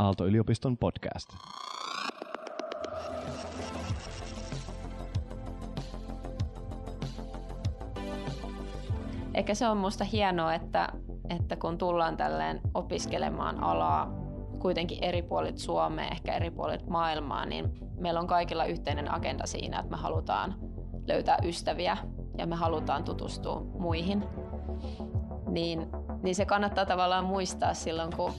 Aalto-yliopiston podcast. Eikä se on musta hienoa, että, että kun tullaan tälleen opiskelemaan alaa kuitenkin eri puolit Suomea, ehkä eri puolit maailmaa, niin meillä on kaikilla yhteinen agenda siinä, että me halutaan löytää ystäviä ja me halutaan tutustua muihin. Niin, niin se kannattaa tavallaan muistaa silloin, kun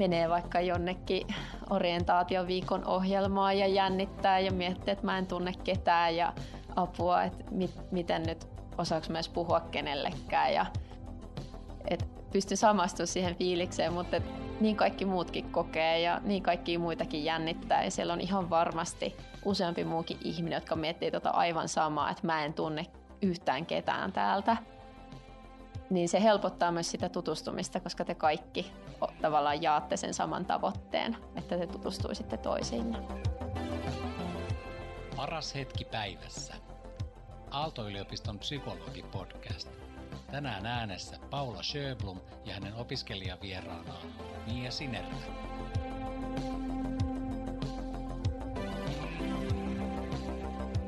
menee vaikka jonnekin orientaatioviikon ohjelmaan ja jännittää ja miettii, että mä en tunne ketään ja apua, että mit, miten nyt osaako myös puhua kenellekään ja että pystyn samastumaan siihen fiilikseen, mutta et niin kaikki muutkin kokee ja niin kaikki muitakin jännittää ja siellä on ihan varmasti useampi muukin ihminen, jotka miettii tota aivan samaa, että mä en tunne yhtään ketään täältä. Niin se helpottaa myös sitä tutustumista, koska te kaikki tavallaan jaatte sen saman tavoitteen, että te tutustuisitte toisiinne. Paras hetki päivässä. Aalto-yliopiston psykologi-podcast. Tänään äänessä Paula Sjöblom ja hänen opiskelijavieraanaan Mia Sinervä.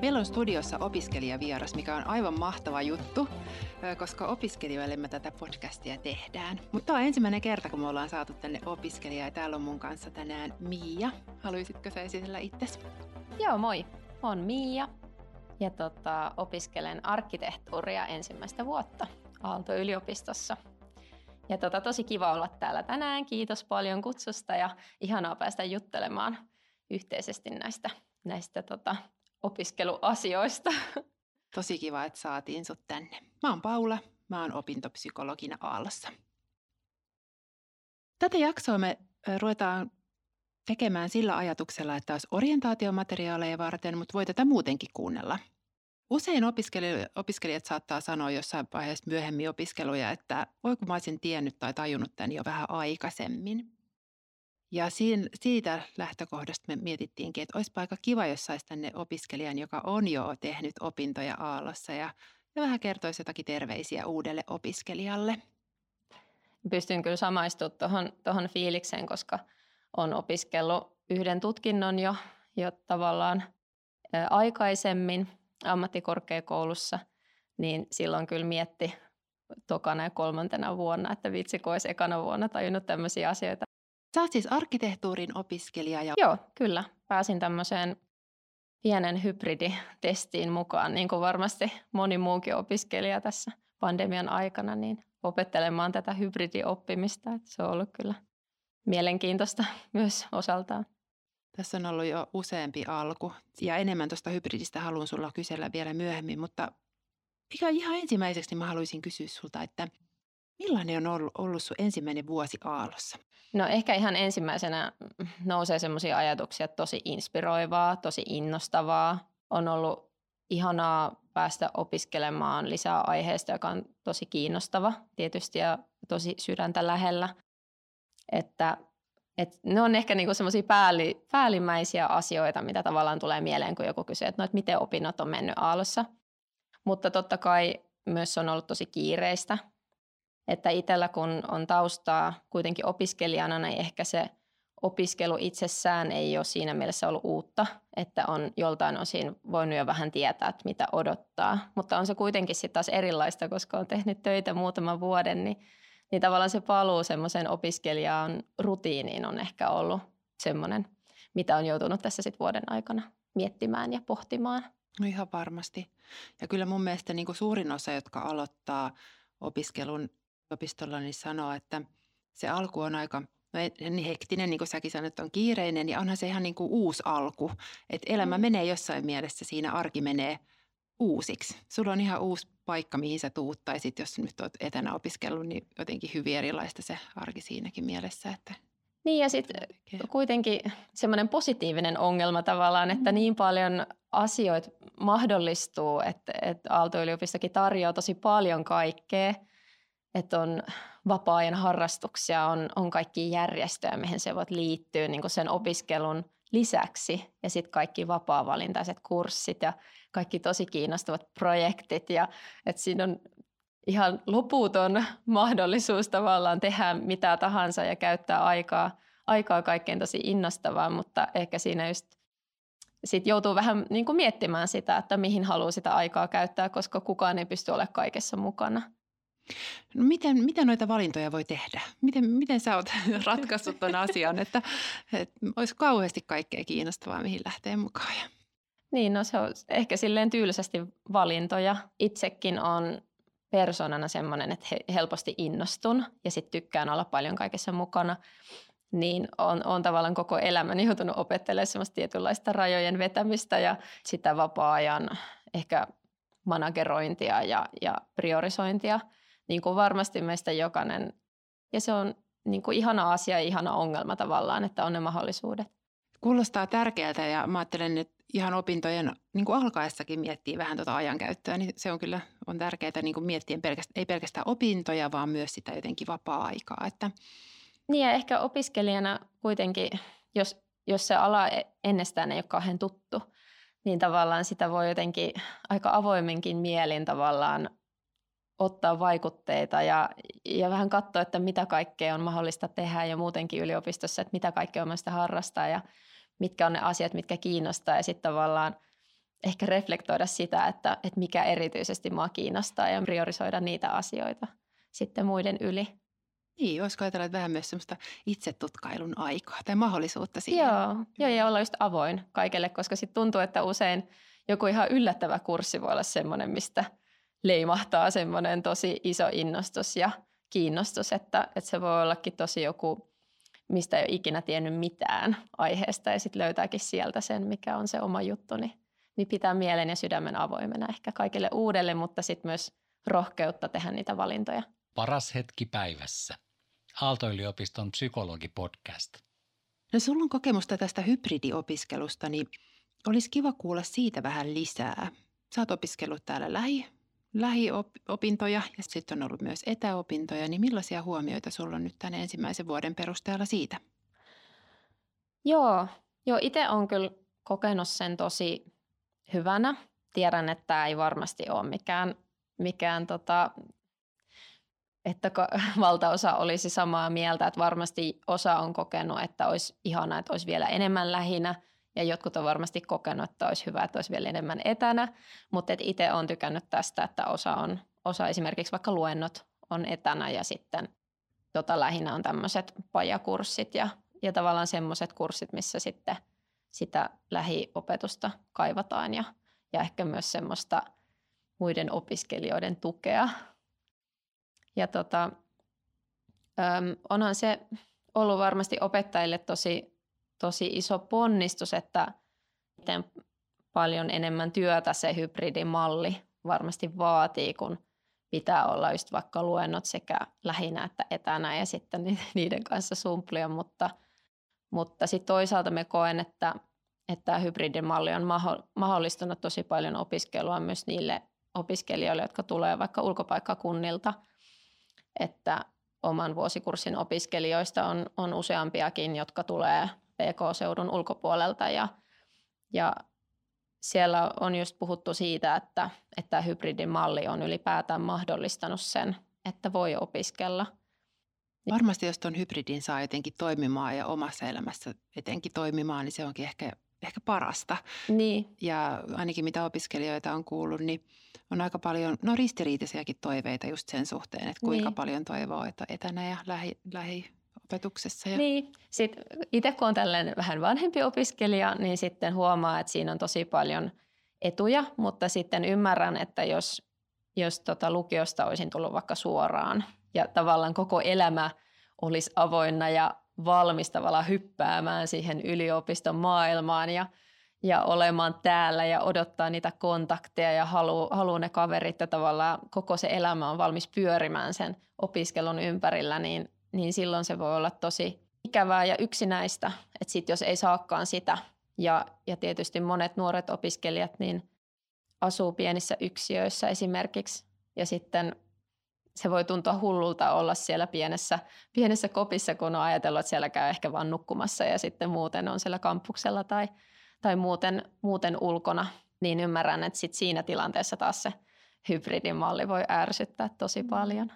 Meillä on studiossa opiskelijavieras, mikä on aivan mahtava juttu, koska opiskelijoille me tätä podcastia tehdään. Mutta tämä on ensimmäinen kerta, kun me ollaan saatu tänne opiskelijaa ja täällä on mun kanssa tänään Miia. Haluaisitko sä esitellä itsesi? Joo, moi. On Miia ja tota, opiskelen arkkitehtuuria ensimmäistä vuotta Aalto-yliopistossa. Ja tota, tosi kiva olla täällä tänään. Kiitos paljon kutsusta ja ihanaa päästä juttelemaan yhteisesti näistä, näistä tota, opiskeluasioista. Tosi kiva, että saatiin sut tänne. Mä oon Paula, mä oon opintopsykologina Aallossa. Tätä jaksoa me ruvetaan tekemään sillä ajatuksella, että olisi orientaatiomateriaaleja varten, mutta voi tätä muutenkin kuunnella. Usein opiskelijat, saattaa sanoa jossain vaiheessa myöhemmin opiskeluja, että voi kun mä olisin tiennyt tai tajunnut tämän jo vähän aikaisemmin. Ja siitä lähtökohdasta me mietittiinkin, että olisi aika kiva, jos saisi tänne opiskelijan, joka on jo tehnyt opintoja Aallossa ja, ja vähän kertoisi jotakin terveisiä uudelle opiskelijalle. Pystyn kyllä samaistumaan tuohon, tuohon fiilikseen, koska on opiskellut yhden tutkinnon jo, jo tavallaan aikaisemmin ammattikorkeakoulussa, niin silloin kyllä mietti tokana ja kolmantena vuonna, että vitsi, kun olisi ekana vuonna tajunnut tämmöisiä asioita. Sä oot siis arkkitehtuurin opiskelija. Ja... Joo, kyllä. Pääsin tämmöiseen pienen hybriditestiin mukaan, niin kuin varmasti moni muukin opiskelija tässä pandemian aikana, niin opettelemaan tätä hybridioppimista. Että se on ollut kyllä mielenkiintoista myös osaltaan. Tässä on ollut jo useampi alku ja enemmän tuosta hybridistä haluan sulla kysellä vielä myöhemmin, mutta ihan ensimmäiseksi mä haluaisin kysyä sulta, että millainen on ollut, ollut sun ensimmäinen vuosi Aallossa? No ehkä ihan ensimmäisenä nousee semmoisia ajatuksia, että tosi inspiroivaa, tosi innostavaa. On ollut ihanaa päästä opiskelemaan lisää aiheesta, joka on tosi kiinnostava tietysti ja tosi sydäntä lähellä. Että, et ne on ehkä niinku semmoisia päälli, päällimmäisiä asioita, mitä tavallaan tulee mieleen, kun joku kysyy, että no, et miten opinnot on mennyt Aallossa. Mutta totta kai myös on ollut tosi kiireistä – että itsellä kun on taustaa kuitenkin opiskelijana, niin ehkä se opiskelu itsessään ei ole siinä mielessä ollut uutta, että on joltain osin voinut jo vähän tietää, että mitä odottaa. Mutta on se kuitenkin sitten taas erilaista, koska on tehnyt töitä muutaman vuoden, niin, niin tavallaan se paluu semmoiseen opiskelijaan rutiiniin on ehkä ollut semmoinen, mitä on joutunut tässä sitten vuoden aikana miettimään ja pohtimaan. No ihan varmasti. Ja kyllä mun mielestä niin kuin suurin osa, jotka aloittaa opiskelun yliopistolla, niin sanoo, että se alku on aika no niin hektinen, niin kuin säkin sanoit, että on kiireinen ja onhan se ihan niin kuin uusi alku. Että elämä mm. menee jossain mielessä, siinä arki menee uusiksi. Sulla on ihan uusi paikka, mihin sä tuut, tai sitten jos nyt olet etänä opiskellut, niin jotenkin hyvin erilaista se arki siinäkin mielessä, että niin ja sitten kuitenkin semmoinen positiivinen ongelma tavallaan, että mm. niin paljon asioita mahdollistuu, että, että Aalto-yliopistokin tarjoaa tosi paljon kaikkea – että on vapaa-ajan harrastuksia, on, on kaikki järjestöjä, mihin se voit liittyä niin sen opiskelun lisäksi. Ja sitten kaikki vapaa-valintaiset kurssit ja kaikki tosi kiinnostavat projektit. Ja että siinä on ihan loputon mahdollisuus tavallaan tehdä mitä tahansa ja käyttää aikaa, aikaa kaikkein tosi innostavaa, mutta ehkä siinä just sit joutuu vähän niin kuin miettimään sitä, että mihin haluaa sitä aikaa käyttää, koska kukaan ei pysty olemaan kaikessa mukana. No miten, miten noita valintoja voi tehdä? Miten, miten sä oot ratkaissut tuon asian, että, että olisi kauheasti kaikkea kiinnostavaa, mihin lähtee mukaan? Niin, no se on ehkä silleen tyylisesti valintoja. Itsekin on persoonana semmoinen, että helposti innostun ja sitten tykkään olla paljon kaikessa mukana. Niin on, on tavallaan koko elämäni joutunut opettelemaan semmoista tietynlaista rajojen vetämistä ja sitä vapaa-ajan ehkä managerointia ja, ja priorisointia – niin kuin varmasti meistä jokainen. Ja se on niin kuin ihana asia ja ihana ongelma tavallaan, että on ne mahdollisuudet. Kuulostaa tärkeältä ja mä ajattelen, että ihan opintojen niin kuin alkaessakin miettii vähän tuota ajankäyttöä, niin se on kyllä on tärkeää niin kuin miettiä pelkästään, ei pelkästään opintoja, vaan myös sitä jotenkin vapaa-aikaa. Että... Niin ja ehkä opiskelijana kuitenkin, jos, jos se ala e-, ennestään ei ole kauhean tuttu, niin tavallaan sitä voi jotenkin aika avoimenkin mielin tavallaan ottaa vaikutteita ja, ja vähän katsoa, että mitä kaikkea on mahdollista tehdä ja muutenkin yliopistossa, että mitä kaikkea on mahdollista harrastaa ja mitkä on ne asiat, mitkä kiinnostaa ja sitten tavallaan ehkä reflektoida sitä, että, että mikä erityisesti mua kiinnostaa ja priorisoida niitä asioita sitten muiden yli. Niin, voisiko ajatella, että vähän myös semmoista itsetutkailun aikaa tai mahdollisuutta siihen? Joo, joo ja olla just avoin kaikelle, koska sitten tuntuu, että usein joku ihan yllättävä kurssi voi olla semmoinen, mistä – leimahtaa semmoinen tosi iso innostus ja kiinnostus, että, että se voi ollakin tosi joku, mistä ei ole ikinä tiennyt mitään aiheesta ja sitten löytääkin sieltä sen, mikä on se oma juttu, niin, niin pitää mielen ja sydämen avoimena ehkä kaikille uudelle, mutta sitten myös rohkeutta tehdä niitä valintoja. Paras hetki päivässä. Aalto-yliopiston psykologipodcast. No sulla on kokemusta tästä hybridiopiskelusta, niin olisi kiva kuulla siitä vähän lisää. Sä oot opiskellut täällä lähi lähiopintoja ja sitten on ollut myös etäopintoja, niin millaisia huomioita sulla on nyt tämän ensimmäisen vuoden perusteella siitä? Joo, joo itse on kyllä kokenut sen tosi hyvänä. Tiedän, että tämä ei varmasti ole mikään, mikään tota, että valtaosa olisi samaa mieltä, että varmasti osa on kokenut, että olisi ihanaa, että olisi vielä enemmän lähinä – ja jotkut on varmasti kokenut, että olisi hyvä, että olisi vielä enemmän etänä, mutta itse olen tykännyt tästä, että osa, on, osa esimerkiksi vaikka luennot on etänä ja sitten tota, lähinnä on tämmöiset pajakurssit ja, ja tavallaan semmoiset kurssit, missä sitten sitä lähiopetusta kaivataan ja, ja ehkä myös semmoista muiden opiskelijoiden tukea. Ja tota, öm, onhan se ollut varmasti opettajille tosi tosi iso ponnistus, että miten paljon enemmän työtä se hybridimalli varmasti vaatii, kun pitää olla just vaikka luennot sekä lähinnä että etänä ja sitten niiden kanssa sumplia, mutta, mutta sitten toisaalta me koen, että, että hybridimalli on mahdollistanut tosi paljon opiskelua myös niille opiskelijoille, jotka tulee vaikka ulkopaikkakunnilta, että oman vuosikurssin opiskelijoista on, on useampiakin, jotka tulee PK-seudun ulkopuolelta ja, ja siellä on just puhuttu siitä, että, että hybridin malli on ylipäätään mahdollistanut sen, että voi opiskella. Varmasti jos tuon hybridin saa jotenkin toimimaan ja omassa elämässä etenkin toimimaan, niin se onkin ehkä, ehkä parasta. Niin. Ja ainakin mitä opiskelijoita on kuullut, niin on aika paljon no ristiriitaisiakin toiveita just sen suhteen, että kuinka niin. paljon toivoo, että etänä ja lähi, lähi opetuksessa. Ja... Niin, sitten itse kun on tällainen vähän vanhempi opiskelija, niin sitten huomaa, että siinä on tosi paljon etuja, mutta sitten ymmärrän, että jos, jos tota lukiosta olisin tullut vaikka suoraan ja tavallaan koko elämä olisi avoinna ja valmis tavallaan hyppäämään siihen yliopiston maailmaan ja, ja olemaan täällä ja odottaa niitä kontakteja ja haluaa halu ne kaverit ja tavallaan koko se elämä on valmis pyörimään sen opiskelun ympärillä, niin niin silloin se voi olla tosi ikävää ja yksinäistä, että sit jos ei saakaan sitä. Ja, ja tietysti monet nuoret opiskelijat niin asuu pienissä yksiöissä esimerkiksi ja sitten se voi tuntua hullulta olla siellä pienessä, pienessä kopissa, kun on ajatellut, että siellä käy ehkä vain nukkumassa ja sitten muuten on siellä kampuksella tai, tai muuten, muuten ulkona. Niin ymmärrän, että sit siinä tilanteessa taas se hybridimalli voi ärsyttää tosi mm. paljon.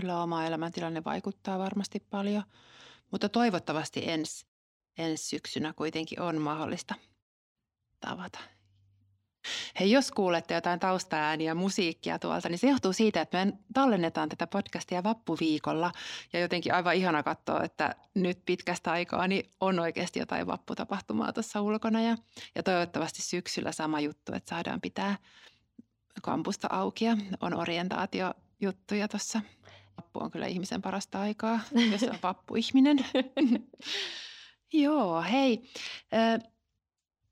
Kyllä oma elämäntilanne vaikuttaa varmasti paljon. Mutta toivottavasti ensi, ensi syksynä kuitenkin on mahdollista tavata. Hei, jos kuulette jotain taustaääniä, musiikkia tuolta, niin se johtuu siitä, että me tallennetaan tätä podcastia vappuviikolla. Ja jotenkin aivan ihana katsoa, että nyt pitkästä aikaa niin on oikeasti jotain vapputapahtumaa tuossa ulkona. Ja, ja toivottavasti syksyllä sama juttu, että saadaan pitää kampusta auki ja on orientaatiojuttuja tuossa. Vappu on kyllä ihmisen parasta aikaa, jos on vappuihminen. Joo, hei.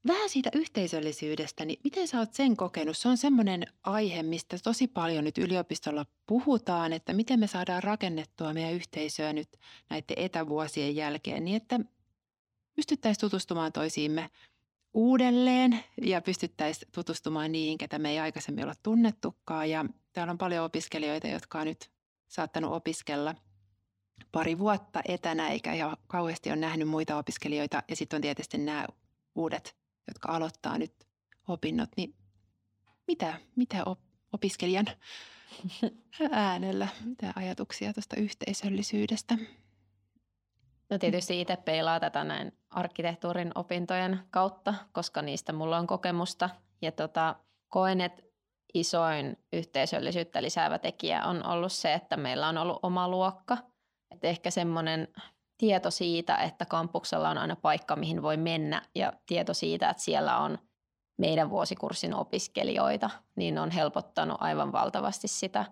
Vähän siitä yhteisöllisyydestä, niin miten sä oot sen kokenut? Se on semmoinen aihe, mistä tosi paljon nyt yliopistolla puhutaan, että miten me saadaan rakennettua meidän yhteisöä nyt näiden etävuosien jälkeen niin, että pystyttäisiin tutustumaan toisiimme uudelleen ja pystyttäisiin tutustumaan niihin, ketä me ei aikaisemmin olla tunnettukaan. Ja täällä on paljon opiskelijoita, jotka on nyt saattanut opiskella pari vuotta etänä eikä ihan kauheasti ole nähnyt muita opiskelijoita. Ja sitten on tietysti nämä uudet jotka aloittaa nyt opinnot, niin mitä, mitä opiskelijan äänellä, mitä ajatuksia tuosta yhteisöllisyydestä? No tietysti itse peilaa tätä näin arkkitehtuurin opintojen kautta, koska niistä mulla on kokemusta. Ja tota, koen, että isoin yhteisöllisyyttä lisäävä tekijä on ollut se, että meillä on ollut oma luokka. Et ehkä semmoinen tieto siitä, että kampuksella on aina paikka, mihin voi mennä ja tieto siitä, että siellä on meidän vuosikurssin opiskelijoita, niin on helpottanut aivan valtavasti sitä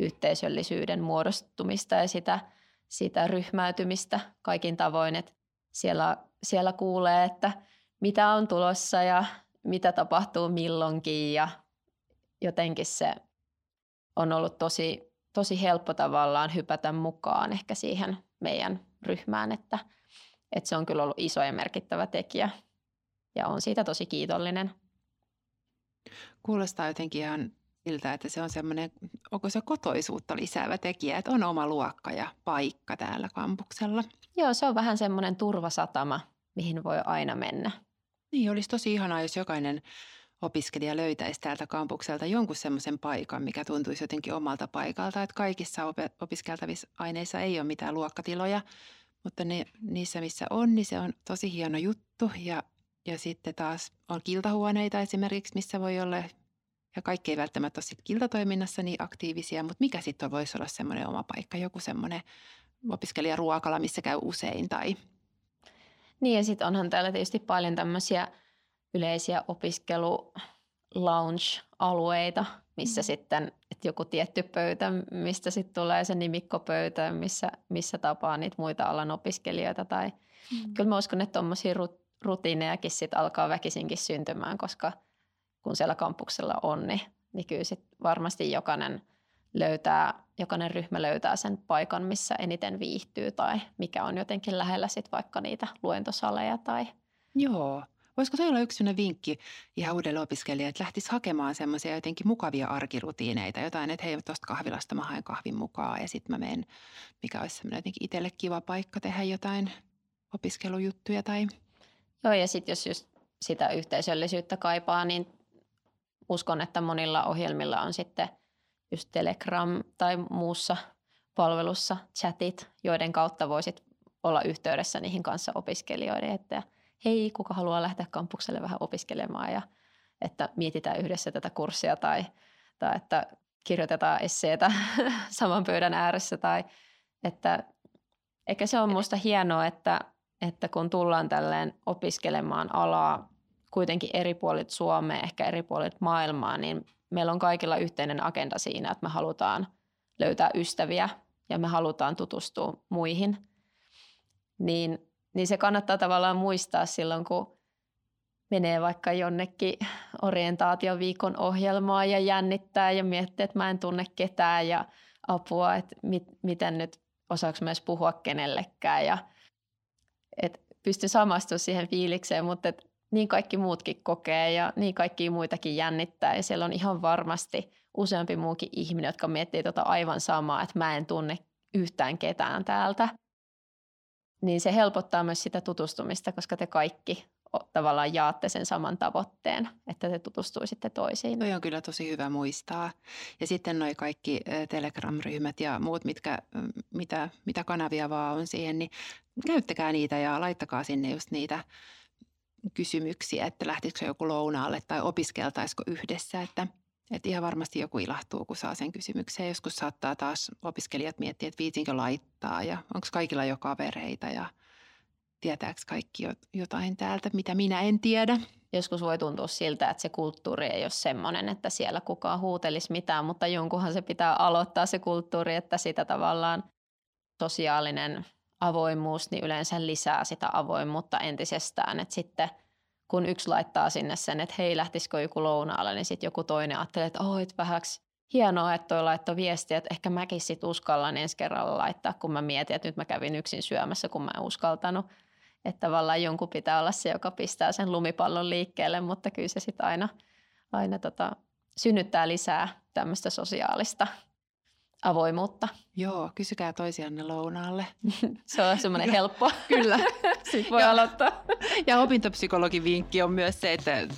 yhteisöllisyyden muodostumista ja sitä, sitä ryhmäytymistä kaikin tavoin, että siellä, siellä kuulee, että mitä on tulossa ja mitä tapahtuu milloinkin ja jotenkin se on ollut tosi, tosi helppo tavallaan hypätä mukaan ehkä siihen meidän ryhmään, että, että se on kyllä ollut iso ja merkittävä tekijä ja on siitä tosi kiitollinen. Kuulostaa jotenkin ihan siltä, että se on semmoinen, onko se kotoisuutta lisäävä tekijä, että on oma luokka ja paikka täällä kampuksella. Joo, se on vähän semmoinen turvasatama, mihin voi aina mennä. Niin, olisi tosi ihanaa, jos jokainen opiskelija löytäisi täältä kampukselta jonkun semmoisen paikan, mikä tuntuisi jotenkin omalta paikalta. Että kaikissa opiskeltavissa aineissa ei ole mitään luokkatiloja, mutta ne, niissä missä on, niin se on tosi hieno juttu. Ja, ja sitten taas on kiltahuoneita esimerkiksi, missä voi olla, ja kaikki ei välttämättä ole sitten kiltatoiminnassa niin aktiivisia, mutta mikä sitten voisi olla semmoinen oma paikka, joku semmoinen opiskelijaruokala, missä käy usein tai niin ja sitten onhan täällä tietysti paljon tämmöisiä yleisiä opiskelu lounge-alueita, missä mm. sitten että joku tietty pöytä, mistä sitten tulee se nimikkopöytä, missä, missä tapaa niitä muita alan opiskelijoita. Tai, mm. Kyllä mä uskon, että tuommoisia rutiinejakin sitten alkaa väkisinkin syntymään, koska kun siellä kampuksella on, niin, niin kyllä sit varmasti jokainen löytää, jokainen ryhmä löytää sen paikan, missä eniten viihtyy tai mikä on jotenkin lähellä sit vaikka niitä luentosaleja tai Joo, Voisiko se olla yksi vinkki ihan uudelle opiskelijalle, että lähtisi hakemaan semmoisia jotenkin mukavia arkirutiineita, jotain, että hei, tuosta kahvilasta mä haen kahvin mukaan ja sitten mä menen, mikä olisi semmoinen jotenkin itselle kiva paikka tehdä jotain opiskelujuttuja tai... Joo, ja sitten jos just sitä yhteisöllisyyttä kaipaa, niin uskon, että monilla ohjelmilla on sitten just Telegram tai muussa palvelussa chatit, joiden kautta voisit olla yhteydessä niihin kanssa opiskelijoiden, että hei, kuka haluaa lähteä kampukselle vähän opiskelemaan ja että mietitään yhdessä tätä kurssia tai, tai että kirjoitetaan esseitä saman pöydän ääressä tai että eikä se on minusta hienoa, että, että kun tullaan tälleen opiskelemaan alaa kuitenkin eri puolit Suomea, ehkä eri puolit maailmaa, niin meillä on kaikilla yhteinen agenda siinä, että me halutaan löytää ystäviä ja me halutaan tutustua muihin. Niin niin se kannattaa tavallaan muistaa silloin, kun menee vaikka jonnekin orientaatioviikon ohjelmaan ja jännittää ja miettii, että mä en tunne ketään ja apua, että mit, miten nyt osaako myös puhua kenellekään. Ja että pysty samastumaan siihen fiilikseen, mutta et niin kaikki muutkin kokee ja niin kaikki muitakin jännittää. Ja siellä on ihan varmasti useampi muukin ihminen, jotka miettii tota aivan samaa, että mä en tunne yhtään ketään täältä niin se helpottaa myös sitä tutustumista, koska te kaikki tavallaan jaatte sen saman tavoitteen, että te tutustuisitte toisiin. Toi on kyllä tosi hyvä muistaa. Ja sitten noi kaikki Telegram-ryhmät ja muut, mitkä, mitä, mitä kanavia vaan on siihen, niin käyttäkää niitä ja laittakaa sinne just niitä kysymyksiä, että lähtisikö joku lounaalle tai opiskeltaisiko yhdessä, että, että ihan varmasti joku ilahtuu, kun saa sen kysymyksen. Joskus saattaa taas opiskelijat miettiä, että viitinkö laittaa ja onko kaikilla jo kavereita ja tietääkö kaikki jotain täältä, mitä minä en tiedä. Joskus voi tuntua siltä, että se kulttuuri ei ole semmoinen, että siellä kukaan huutelisi mitään, mutta jonkunhan se pitää aloittaa se kulttuuri, että sitä tavallaan sosiaalinen avoimuus niin yleensä lisää sitä avoimuutta entisestään. Että sitten kun yksi laittaa sinne sen, että hei lähtisikö joku lounaalle, niin sitten joku toinen ajattelee, että oh, et vähäksi hienoa, että toi laittoi viestiä, että ehkä mäkin sitten uskallan ensi kerralla laittaa, kun mä mietin, että nyt mä kävin yksin syömässä, kun mä en uskaltanut. Että tavallaan jonkun pitää olla se, joka pistää sen lumipallon liikkeelle, mutta kyllä se sitten aina, aina tota, synnyttää lisää tämmöistä sosiaalista avoimuutta. Joo, kysykää toisianne lounaalle. se on semmoinen helppo. Kyllä. Sitten voi ja, aloittaa. Ja opintopsykologin vinkki on myös se, että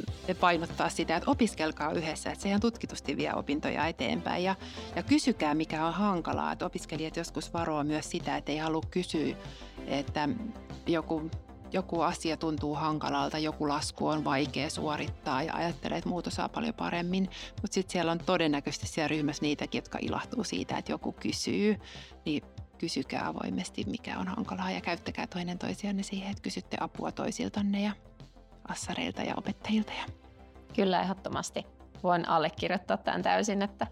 painottaa sitä, että opiskelkaa yhdessä. Että se ihan tutkitusti vie opintoja eteenpäin. Ja, ja kysykää, mikä on hankalaa. Että opiskelijat joskus varoa myös sitä, että ei halua kysyä, että joku joku asia tuntuu hankalalta, joku lasku on vaikea suorittaa ja ajattelee, että muut osaa paljon paremmin. Mutta sitten siellä on todennäköisesti siellä ryhmässä niitäkin, jotka ilahtuu siitä, että joku kysyy. Niin kysykää avoimesti, mikä on hankalaa ja käyttäkää toinen toisianne siihen, että kysytte apua toisiltanne ja assareilta ja opettajilta. Kyllä ehdottomasti. Voin allekirjoittaa tämän täysin, että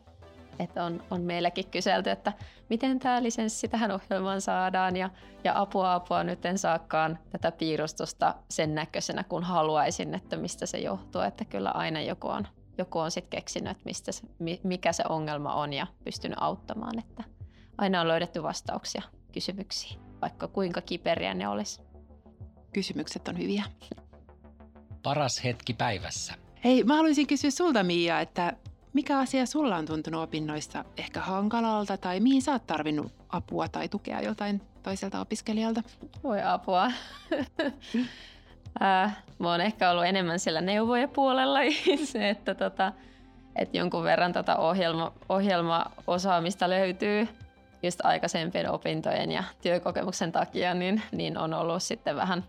että on, on meilläkin kyselty, että miten tämä lisenssi tähän ohjelmaan saadaan ja, ja apua apua nyt en saakaan tätä piirustusta sen näköisenä kun haluaisin, että mistä se johtuu, että kyllä aina joku on, joku on sitten keksinyt, että mistä se, mikä se ongelma on ja pystynyt auttamaan, että aina on löydetty vastauksia kysymyksiin, vaikka kuinka kiperiä ne olisi. Kysymykset on hyviä. Paras hetki päivässä. Hei, mä haluaisin kysyä sulta Mia, että mikä asia sulla on tuntunut opinnoissa ehkä hankalalta tai mihin sä oot tarvinnut apua tai tukea jotain toiselta opiskelijalta? Voi apua. äh, mä oon ehkä ollut enemmän siellä neuvoja puolella se, että, tota, että jonkun verran tota ohjelma, ohjelmaosaamista löytyy just aikaisempien opintojen ja työkokemuksen takia, niin, niin on ollut sitten vähän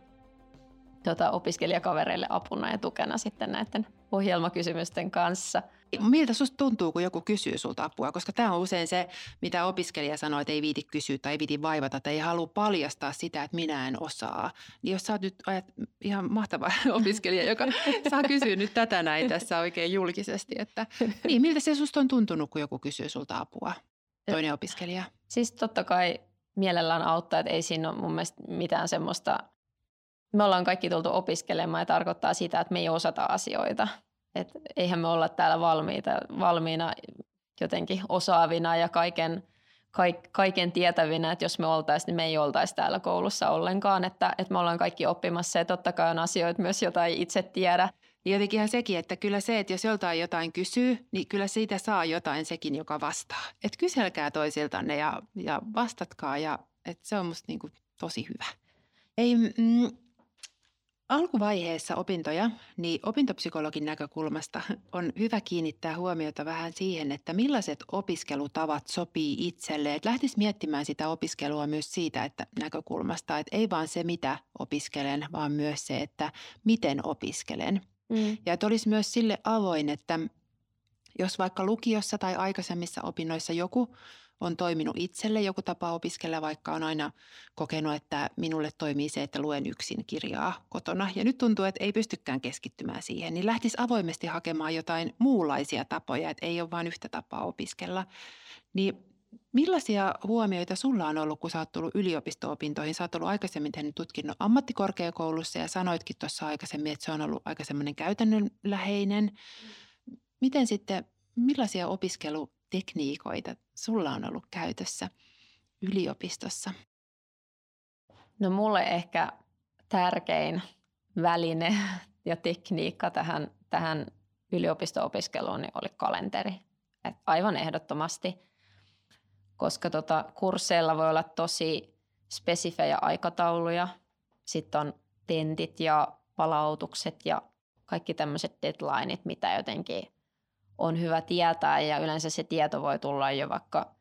tota, opiskelijakavereille apuna ja tukena sitten näiden ohjelmakysymysten kanssa – Miltä susta tuntuu, kun joku kysyy sulta apua? Koska tämä on usein se, mitä opiskelija sanoo, että ei viiti kysyä tai ei viiti vaivata tai ei halua paljastaa sitä, että minä en osaa. Niin jos sä oot nyt ajat, ihan mahtava opiskelija, joka saa kysyä nyt tätä näin tässä oikein julkisesti. Että, niin, miltä se susta on tuntunut, kun joku kysyy sulta apua? Toinen opiskelija. Siis totta kai mielellään auttaa, että ei siinä ole mun mielestä mitään semmoista me ollaan kaikki tultu opiskelemaan ja tarkoittaa sitä, että me ei osata asioita. Et eihän me olla täällä valmiita, valmiina jotenkin osaavina ja kaiken, kaik, kaiken tietävinä, että jos me oltaisiin, niin me ei oltaisi täällä koulussa ollenkaan, että, että me ollaan kaikki oppimassa ja totta kai on asioita myös, joita ei itse tiedä. Ja jotenkinhan sekin, että kyllä se, että jos joltain jotain kysyy, niin kyllä siitä saa jotain sekin, joka vastaa. Että kyselkää toisiltanne ja, ja vastatkaa ja että se on musta niin kuin tosi hyvä. Ei, mm, Alkuvaiheessa opintoja, niin opintopsykologin näkökulmasta on hyvä kiinnittää huomiota vähän siihen, että millaiset opiskelutavat sopii itselle. Että lähtisi miettimään sitä opiskelua myös siitä että näkökulmasta, että ei vaan se mitä opiskelen, vaan myös se, että miten opiskelen. Mm. Ja että olisi myös sille avoin, että jos vaikka lukiossa tai aikaisemmissa opinnoissa joku on toiminut itselle joku tapa opiskella, vaikka on aina kokenut, että minulle toimii se, että luen yksin kirjaa kotona. Ja nyt tuntuu, että ei pystykään keskittymään siihen, niin lähtisi avoimesti hakemaan jotain muunlaisia tapoja, että ei ole vain yhtä tapaa opiskella. Niin Millaisia huomioita sulla on ollut, kun sä oot tullut yliopisto-opintoihin? Sä oot ollut aikaisemmin tehnyt tutkinnon ammattikorkeakoulussa ja sanoitkin tuossa aikaisemmin, että se on ollut aika semmoinen käytännönläheinen. Miten sitten, millaisia opiskelu tekniikoita sulla on ollut käytössä yliopistossa? No mulle ehkä tärkein väline ja tekniikka tähän, tähän yliopisto-opiskeluun niin oli kalenteri. Et aivan ehdottomasti, koska tota, kursseilla voi olla tosi spesifejä aikatauluja. Sitten on tentit ja palautukset ja kaikki tämmöiset deadlineit, mitä jotenkin on hyvä tietää ja yleensä se tieto voi tulla jo vaikka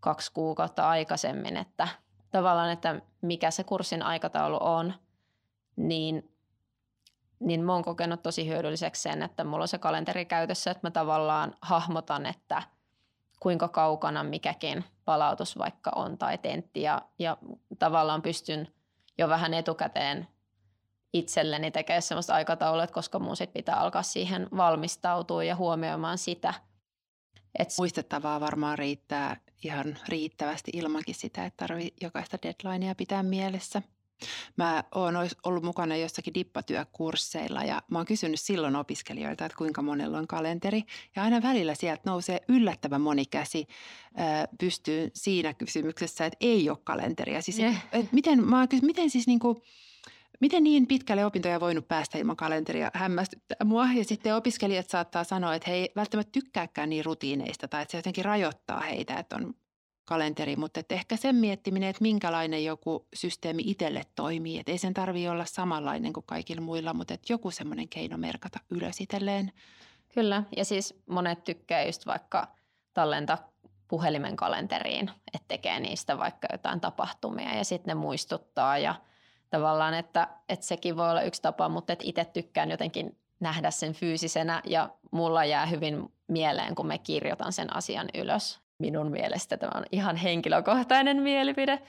kaksi kuukautta aikaisemmin, että tavallaan, että mikä se kurssin aikataulu on, niin, niin mä oon kokenut tosi hyödylliseksi sen, että mulla on se kalenteri käytössä, että mä tavallaan hahmotan, että kuinka kaukana mikäkin palautus vaikka on tai tentti ja, ja tavallaan pystyn jo vähän etukäteen itselleni tekemään sellaista aikataulua, koska mun sit pitää alkaa siihen valmistautua ja huomioimaan sitä. Et... Muistettavaa varmaan riittää ihan riittävästi ilmankin sitä, että tarvii jokaista deadlinea pitää mielessä. Mä oon ollut mukana jossakin dippatyökursseilla ja mä oon kysynyt silloin opiskelijoilta, että kuinka monella on kalenteri. Ja aina välillä sieltä nousee yllättävän moni käsi pystyy siinä kysymyksessä, että ei ole kalenteria. Siis, et, et miten, mä kysyn, miten siis niinku, Miten niin pitkälle opintoja voinut päästä ilman kalenteria hämmästyttää mua? Ja sitten opiskelijat saattaa sanoa, että he ei välttämättä tykkääkään niin rutiineista tai että se jotenkin rajoittaa heitä, että on kalenteri. Mutta että ehkä sen miettiminen, että minkälainen joku systeemi itselle toimii. Että ei sen tarvitse olla samanlainen kuin kaikilla muilla, mutta että joku semmoinen keino merkata ylös itselleen. Kyllä, ja siis monet tykkää just vaikka tallentaa puhelimen kalenteriin, että tekee niistä vaikka jotain tapahtumia ja sitten ne muistuttaa ja – tavallaan, että, että sekin voi olla yksi tapa, mutta että itse tykkään jotenkin nähdä sen fyysisenä ja mulla jää hyvin mieleen, kun me kirjoitan sen asian ylös. Minun mielestä tämä on ihan henkilökohtainen mielipide.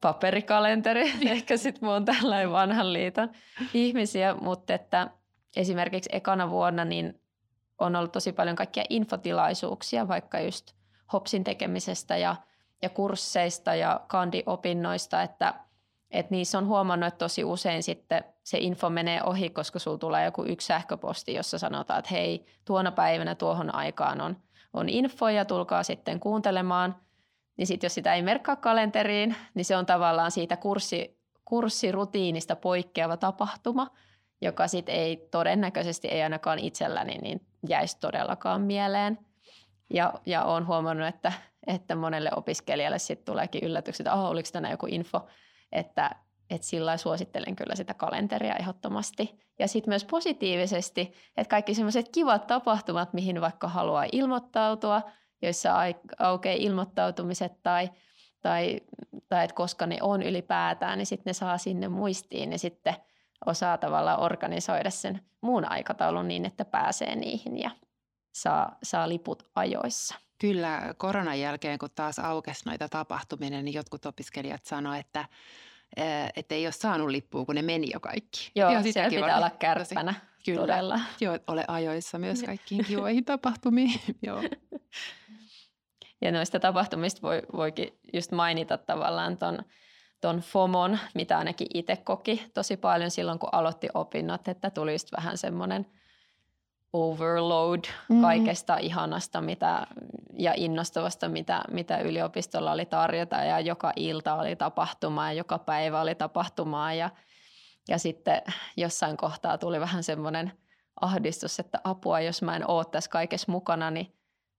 Paperikalenteri, ehkä sitten mun tällainen vanhan liiton ihmisiä, mutta että esimerkiksi ekana vuonna niin on ollut tosi paljon kaikkia infotilaisuuksia, vaikka just HOPSin tekemisestä ja, ja kursseista ja kandiopinnoista, että – et niissä on huomannut, että tosi usein sitten se info menee ohi, koska sulla tulee joku yksi sähköposti, jossa sanotaan, että hei, tuona päivänä tuohon aikaan on, on info ja tulkaa sitten kuuntelemaan. Niin sitten jos sitä ei merkkaa kalenteriin, niin se on tavallaan siitä kurssi, kurssirutiinista poikkeava tapahtuma, joka sitten ei todennäköisesti, ei ainakaan itselläni, niin jäisi todellakaan mieleen. Ja, ja olen huomannut, että, että monelle opiskelijalle sitten tuleekin yllätykset, että oh, oliko tänään joku info – että, että sillä suosittelen kyllä sitä kalenteria ehdottomasti. Ja sitten myös positiivisesti, että kaikki semmoiset kivat tapahtumat, mihin vaikka haluaa ilmoittautua, joissa aukeaa ilmoittautumiset tai, tai, tai että koska ne on ylipäätään, niin sitten ne saa sinne muistiin ja sitten osaa tavallaan organisoida sen muun aikataulun niin, että pääsee niihin ja saa, saa liput ajoissa. Kyllä, koronan jälkeen kun taas aukesi noita tapahtumia, niin jotkut opiskelijat sanoivat, että että ei ole saanut lippua, kun ne meni jo kaikki. Joo, Joo siellä pitää olla kärppänä. Kyllä. Todella. Joo, ole ajoissa myös kaikkiin kivoihin tapahtumiin. Joo. Ja noista tapahtumista voi, voikin just mainita tavallaan ton, ton FOMON, mitä ainakin itse koki tosi paljon silloin, kun aloitti opinnot, että tuli just vähän semmoinen – overload mm-hmm. kaikesta ihanasta mitä, ja innostavasta, mitä, mitä yliopistolla oli tarjota ja joka ilta oli tapahtumaa ja joka päivä oli tapahtumaa. Ja, ja sitten jossain kohtaa tuli vähän semmoinen ahdistus, että apua, jos mä en ole tässä kaikessa mukana, niin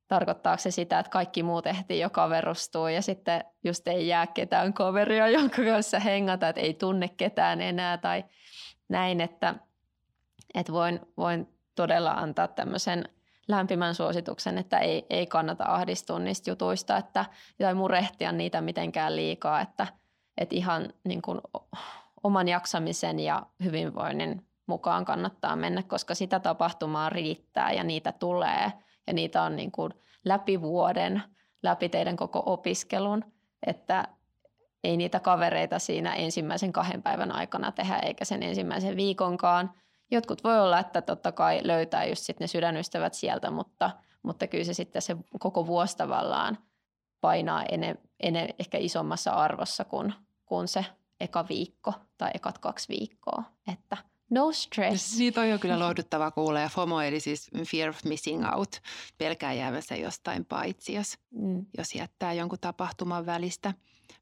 tarkoittaako se sitä, että kaikki muut ehtii jo kaverustuu ja sitten just ei jää ketään kaveria, jonka kanssa hengata, että ei tunne ketään enää tai näin, että, että voin, voin todella antaa tämmöisen lämpimän suosituksen, että ei, ei kannata ahdistua niistä jutuista että, tai murehtia niitä mitenkään liikaa, että, että ihan niin kuin oman jaksamisen ja hyvinvoinnin mukaan kannattaa mennä, koska sitä tapahtumaa riittää ja niitä tulee ja niitä on niin kuin läpi vuoden, läpi teidän koko opiskelun, että ei niitä kavereita siinä ensimmäisen kahden päivän aikana tehdä eikä sen ensimmäisen viikonkaan – Jotkut voi olla, että totta kai löytää just sit ne sydänystävät sieltä, mutta, mutta kyllä se sitten se koko vuosi tavallaan painaa ene, ene, ehkä isommassa arvossa kuin, kuin se eka viikko tai ekat kaksi viikkoa. Että no stress. Niin toi on kyllä lohduttava kuulla ja FOMO eli siis fear of missing out, pelkää jäävänsä jostain paitsi, jos, mm. jos jättää jonkun tapahtuman välistä.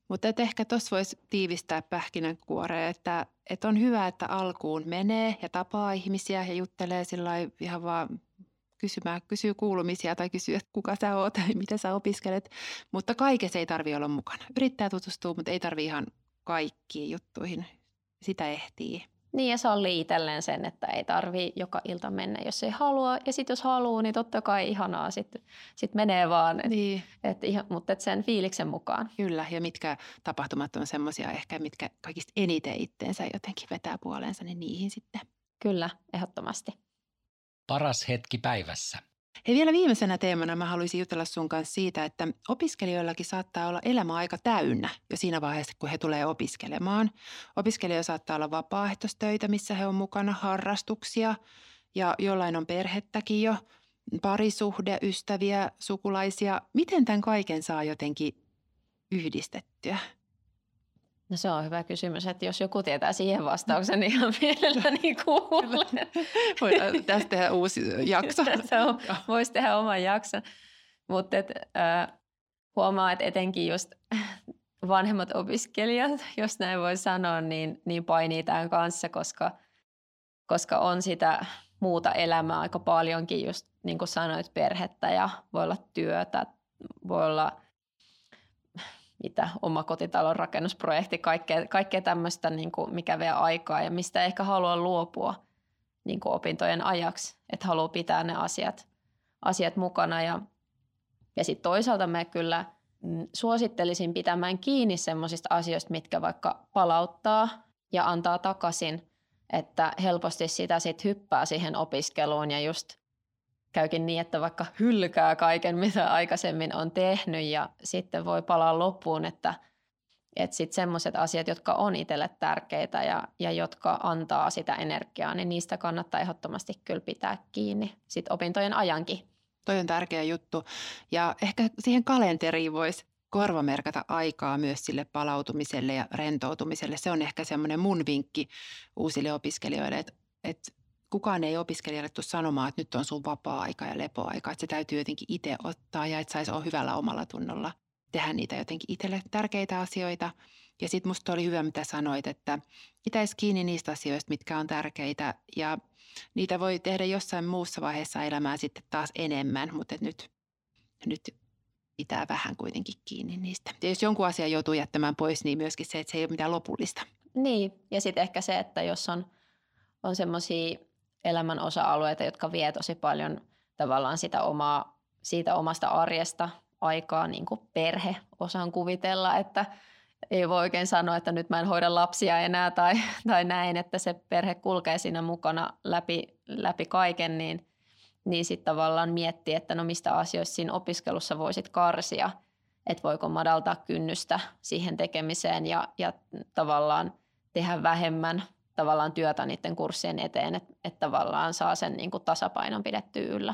Mutta ehkä tuossa voisi tiivistää pähkinänkuoreen, että, että on hyvä, että alkuun menee ja tapaa ihmisiä ja juttelee sillä ihan vaan kysymään, kysyy kuulumisia tai kysyy, että kuka sä oot tai mitä sä opiskelet. Mutta kaikessa ei tarvi olla mukana. Yrittää tutustua, mutta ei tarvi ihan kaikkiin juttuihin. Sitä ehtii. Niin ja sallii itselleen sen, että ei tarvi joka ilta mennä, jos ei halua. Ja sitten jos haluaa, niin totta kai ihanaa, sitten sit menee vaan. Et, Niin, et, ihan, mutta et sen fiiliksen mukaan. kyllä. Ja mitkä tapahtumat on semmoisia ehkä, mitkä kaikista eniten itteensä jotenkin vetää puoleensa, niin niihin sitten. Kyllä, ehdottomasti. Paras hetki päivässä. Hei vielä viimeisenä teemana mä haluaisin jutella sun kanssa siitä, että opiskelijoillakin saattaa olla elämä aika täynnä jo siinä vaiheessa, kun he tulee opiskelemaan. Opiskelijoilla saattaa olla vapaaehtoistöitä, missä he on mukana, harrastuksia ja jollain on perhettäkin jo, parisuhde, ystäviä, sukulaisia. Miten tämän kaiken saa jotenkin yhdistettyä? No se on hyvä kysymys, että jos joku tietää siihen vastauksen, niin ihan mielelläni kuulen. Voidaan tästä tehdä uusi jakso. Tästä on, voisi tehdä oman jakson. Mutta äh, huomaa, että etenkin just vanhemmat opiskelijat, jos näin voi sanoa, niin, niin painii tämän kanssa, koska, koska on sitä muuta elämää aika paljonkin, just niin kuin sanoit, perhettä ja voi olla työtä, voi olla mitä omakotitalon rakennusprojekti, kaikkea, kaikkea tämmöistä, niin kuin mikä vie aikaa ja mistä ehkä haluaa luopua niin kuin opintojen ajaksi, että haluaa pitää ne asiat, asiat mukana. Ja, ja sitten toisaalta me kyllä mm, suosittelisin pitämään kiinni semmoisista asioista, mitkä vaikka palauttaa ja antaa takaisin, että helposti sitä sitten hyppää siihen opiskeluun ja just käykin niin, että vaikka hylkää kaiken, mitä aikaisemmin on tehnyt ja sitten voi palaa loppuun, että, että sitten semmoiset asiat, jotka on itselle tärkeitä ja, ja jotka antaa sitä energiaa, niin niistä kannattaa ehdottomasti kyllä pitää kiinni sitten opintojen ajankin. Toi on tärkeä juttu. Ja ehkä siihen kalenteriin voisi korvamerkata aikaa myös sille palautumiselle ja rentoutumiselle. Se on ehkä semmoinen mun vinkki uusille opiskelijoille, että, että kukaan ei opiskelijalle tule sanomaan, että nyt on sun vapaa-aika ja lepoaika. Että se täytyy jotenkin itse ottaa ja että saisi olla hyvällä omalla tunnolla tehdä niitä jotenkin itselle tärkeitä asioita. Ja sitten musta oli hyvä, mitä sanoit, että pitäisi kiinni niistä asioista, mitkä on tärkeitä ja niitä voi tehdä jossain muussa vaiheessa elämää sitten taas enemmän, mutta nyt, nyt pitää vähän kuitenkin kiinni niistä. Ja jos jonkun asian joutuu jättämään pois, niin myöskin se, että se ei ole mitään lopullista. Niin, ja sitten ehkä se, että jos on, on semmoisia elämän osa-alueita, jotka vie tosi paljon tavallaan sitä omaa, siitä omasta arjesta aikaa, niin kuin perhe, osaan kuvitella, että ei voi oikein sanoa, että nyt mä en hoida lapsia enää tai, tai näin, että se perhe kulkee siinä mukana läpi, läpi kaiken, niin, niin sitten tavallaan miettii, että no mistä asioista siinä opiskelussa voisit karsia, että voiko madaltaa kynnystä siihen tekemiseen ja, ja tavallaan tehdä vähemmän tavallaan työtä niiden kurssien eteen, että, että tavallaan saa sen niin kuin tasapainon pidettyä yllä.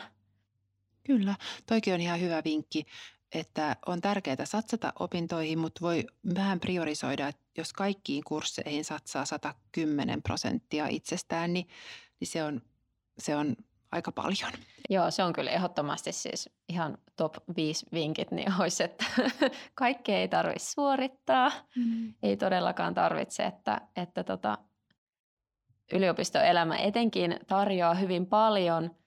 Kyllä, toikin on ihan hyvä vinkki, että on tärkeää satsata opintoihin, mutta voi vähän priorisoida, että jos kaikkiin kursseihin satsaa 110 prosenttia itsestään, niin, niin se, on, se on aika paljon. Joo, se on kyllä ehdottomasti siis ihan top 5 vinkit, niin olisi, että kaikkea ei tarvitse suorittaa. Mm. Ei todellakaan tarvitse, että, että tota, yliopistoelämä etenkin tarjoaa hyvin paljon –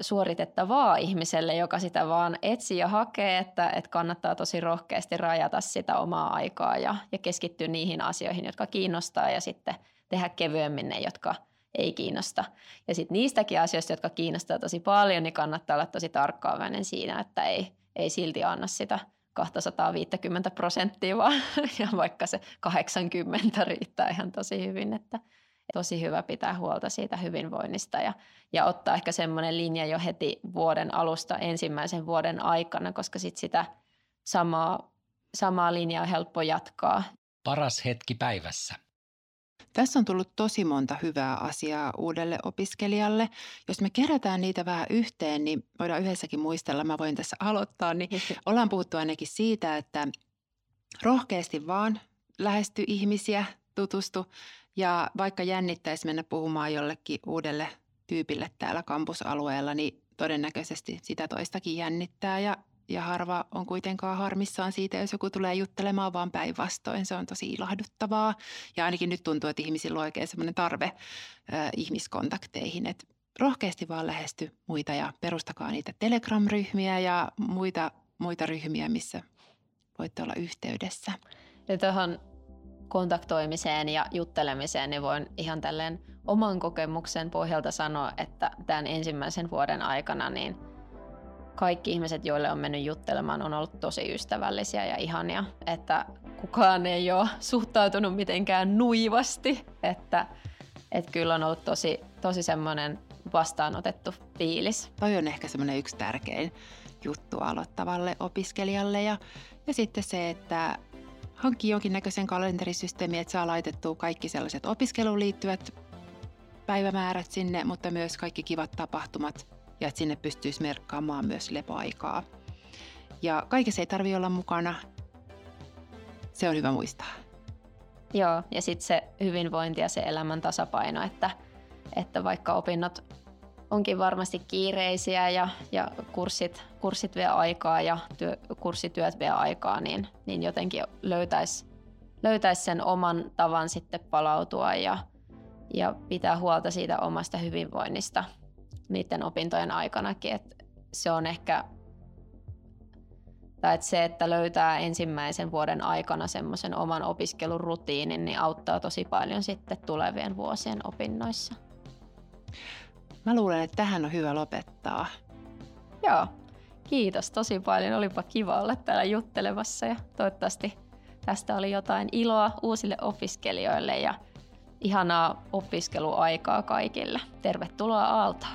suoritettavaa ihmiselle, joka sitä vaan etsii ja hakee, että, että kannattaa tosi rohkeasti rajata sitä omaa aikaa ja, ja keskittyä niihin asioihin, jotka kiinnostaa ja sitten tehdä kevyemmin ne, jotka ei kiinnosta. Ja sitten niistäkin asioista, jotka kiinnostaa tosi paljon, niin kannattaa olla tosi tarkkaavainen siinä, että ei, ei silti anna sitä 250 prosenttia, vaan ja vaikka se 80 riittää ihan tosi hyvin, että – tosi hyvä pitää huolta siitä hyvinvoinnista ja, ja ottaa ehkä semmoinen linja jo heti vuoden alusta ensimmäisen vuoden aikana, koska sit sitä samaa, samaa linjaa on helppo jatkaa. Paras hetki päivässä. Tässä on tullut tosi monta hyvää asiaa uudelle opiskelijalle. Jos me kerätään niitä vähän yhteen, niin voidaan yhdessäkin muistella, mä voin tässä aloittaa, niin ollaan puhuttu ainakin siitä, että rohkeasti vaan lähesty ihmisiä, tutustu ja vaikka jännittäisi mennä puhumaan jollekin uudelle tyypille täällä kampusalueella, niin todennäköisesti sitä toistakin jännittää ja, ja harva on kuitenkaan harmissaan siitä, jos joku tulee juttelemaan vaan päinvastoin. Se on tosi ilahduttavaa ja ainakin nyt tuntuu, että ihmisillä on oikein semmoinen tarve äh, ihmiskontakteihin, että rohkeasti vaan lähesty muita ja perustakaa niitä Telegram-ryhmiä ja muita, muita ryhmiä, missä voitte olla yhteydessä. Ja tuohon kontaktoimiseen ja juttelemiseen, niin voin ihan tälleen oman kokemuksen pohjalta sanoa, että tämän ensimmäisen vuoden aikana niin kaikki ihmiset, joille on mennyt juttelemaan, on ollut tosi ystävällisiä ja ihania, että kukaan ei ole suhtautunut mitenkään nuivasti, että, että kyllä on ollut tosi, tosi semmoinen vastaanotettu fiilis. Toi on ehkä semmoinen yksi tärkein juttu aloittavalle opiskelijalle ja, ja sitten se, että hankkii jonkinnäköisen kalenterisysteemin, että saa laitettua kaikki sellaiset opiskeluun liittyvät päivämäärät sinne, mutta myös kaikki kivat tapahtumat ja että sinne pystyisi merkkaamaan myös lepoaikaa. Ja kaikessa ei tarvitse olla mukana. Se on hyvä muistaa. Joo, ja sitten se hyvinvointi ja se elämän tasapaino, että, että vaikka opinnot onkin varmasti kiireisiä ja, ja kurssit, kurssit vie aikaa ja työ, kurssityöt vie aikaa, niin, niin jotenkin löytäisi löytäis sen oman tavan sitten palautua ja, ja pitää huolta siitä omasta hyvinvoinnista niiden opintojen aikanakin. Et se on ehkä, tai että se, että löytää ensimmäisen vuoden aikana semmoisen oman opiskelurutiinin, niin auttaa tosi paljon sitten tulevien vuosien opinnoissa. Mä luulen, että tähän on hyvä lopettaa. Joo, kiitos tosi paljon. Olipa kiva olla täällä juttelemassa ja toivottavasti tästä oli jotain iloa uusille opiskelijoille ja ihanaa opiskeluaikaa kaikille. Tervetuloa Aaltoon.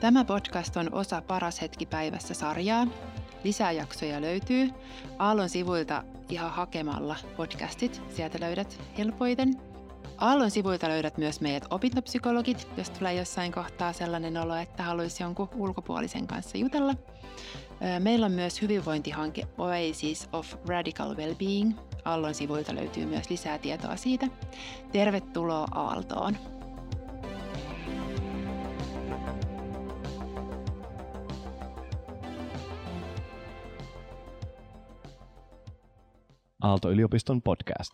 Tämä podcast on osa Paras hetki päivässä sarjaa. Lisää jaksoja löytyy Aallon sivuilta ihan hakemalla podcastit. Sieltä löydät helpoiten. Aallon sivuilta löydät myös meidät opintopsykologit, jos tulee jossain kohtaa sellainen olo, että haluaisi jonkun ulkopuolisen kanssa jutella. Meillä on myös hyvinvointihanke Oasis of Radical Wellbeing. Aallon sivuilta löytyy myös lisää tietoa siitä. Tervetuloa Aaltoon! Aalto-yliopiston podcast.